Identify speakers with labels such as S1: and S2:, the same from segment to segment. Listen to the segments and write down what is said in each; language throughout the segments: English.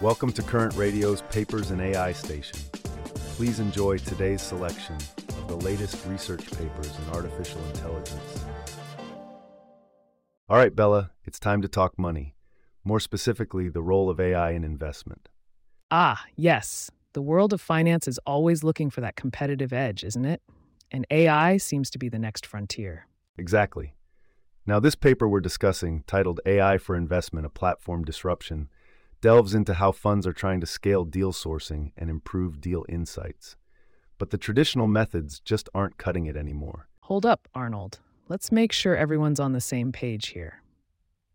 S1: Welcome to Current Radio's Papers and AI station. Please enjoy today's selection of the latest research papers in artificial intelligence. All right, Bella, it's time to talk money. More specifically, the role of AI in investment.
S2: Ah, yes. The world of finance is always looking for that competitive edge, isn't it? And AI seems to be the next frontier.
S1: Exactly. Now, this paper we're discussing, titled AI for Investment A Platform Disruption, delves into how funds are trying to scale deal sourcing and improve deal insights. But the traditional methods just aren't cutting it anymore.
S2: Hold up, Arnold. Let's make sure everyone's on the same page here.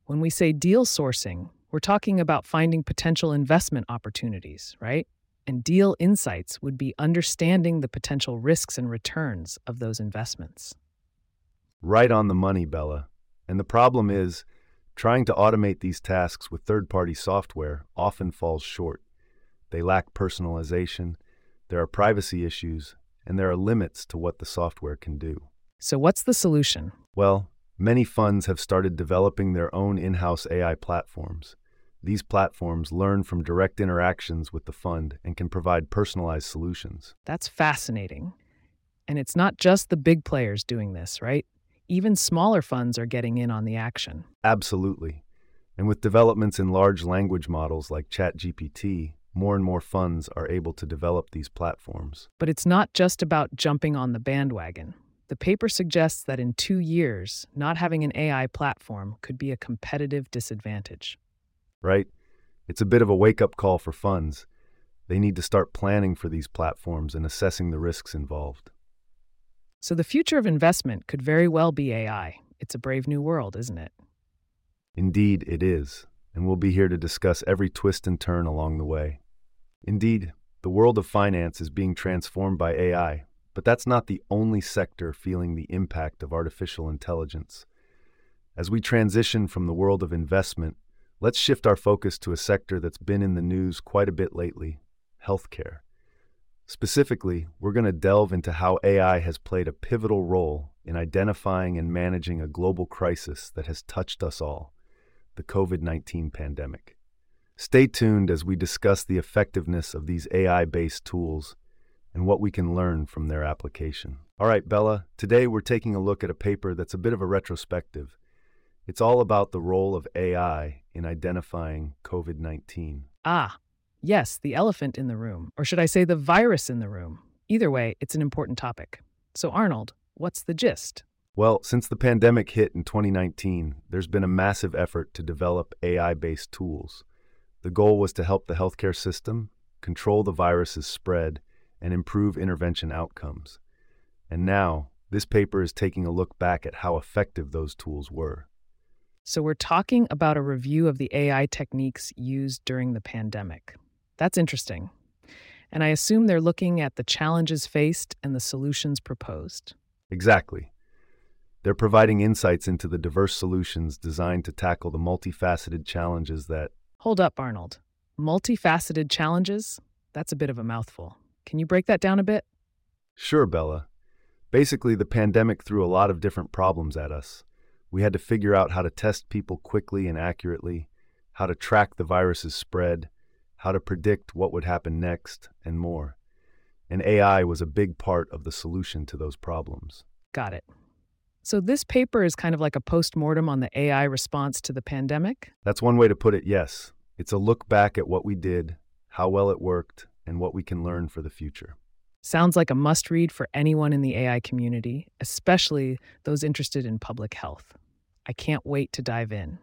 S2: When we say deal sourcing, we're talking about finding potential investment opportunities, right? And deal insights would be understanding the potential risks and returns of those investments.
S1: Right on the money, Bella. And the problem is, Trying to automate these tasks with third party software often falls short. They lack personalization, there are privacy issues, and there are limits to what the software can do.
S2: So, what's the solution?
S1: Well, many funds have started developing their own in house AI platforms. These platforms learn from direct interactions with the fund and can provide personalized solutions.
S2: That's fascinating. And it's not just the big players doing this, right? Even smaller funds are getting in on the action.
S1: Absolutely. And with developments in large language models like ChatGPT, more and more funds are able to develop these platforms.
S2: But it's not just about jumping on the bandwagon. The paper suggests that in two years, not having an AI platform could be a competitive disadvantage.
S1: Right? It's a bit of a wake up call for funds. They need to start planning for these platforms and assessing the risks involved.
S2: So the future of investment could very well be AI. It's a brave new world, isn't it?
S1: Indeed, it is, and we'll be here to discuss every twist and turn along the way. Indeed, the world of finance is being transformed by AI, but that's not the only sector feeling the impact of artificial intelligence. As we transition from the world of investment, let's shift our focus to a sector that's been in the news quite a bit lately healthcare. Specifically, we're going to delve into how AI has played a pivotal role in identifying and managing a global crisis that has touched us all the COVID 19 pandemic. Stay tuned as we discuss the effectiveness of these AI based tools and what we can learn from their application. All right, Bella, today we're taking a look at a paper that's a bit of a retrospective. It's all about the role of AI in identifying COVID 19.
S2: Ah, Yes, the elephant in the room, or should I say the virus in the room. Either way, it's an important topic. So, Arnold, what's the gist?
S1: Well, since the pandemic hit in 2019, there's been a massive effort to develop AI based tools. The goal was to help the healthcare system control the virus's spread and improve intervention outcomes. And now, this paper is taking a look back at how effective those tools were.
S2: So, we're talking about a review of the AI techniques used during the pandemic. That's interesting. And I assume they're looking at the challenges faced and the solutions proposed.
S1: Exactly. They're providing insights into the diverse solutions designed to tackle the multifaceted challenges that.
S2: Hold up, Arnold. Multifaceted challenges? That's a bit of a mouthful. Can you break that down a bit?
S1: Sure, Bella. Basically, the pandemic threw a lot of different problems at us. We had to figure out how to test people quickly and accurately, how to track the virus's spread, how to predict what would happen next, and more. And AI was a big part of the solution to those problems.
S2: Got it. So, this paper is kind of like a post mortem on the AI response to the pandemic?
S1: That's one way to put it, yes. It's a look back at what we did, how well it worked, and what we can learn for the future.
S2: Sounds like a must read for anyone in the AI community, especially those interested in public health. I can't wait to dive in.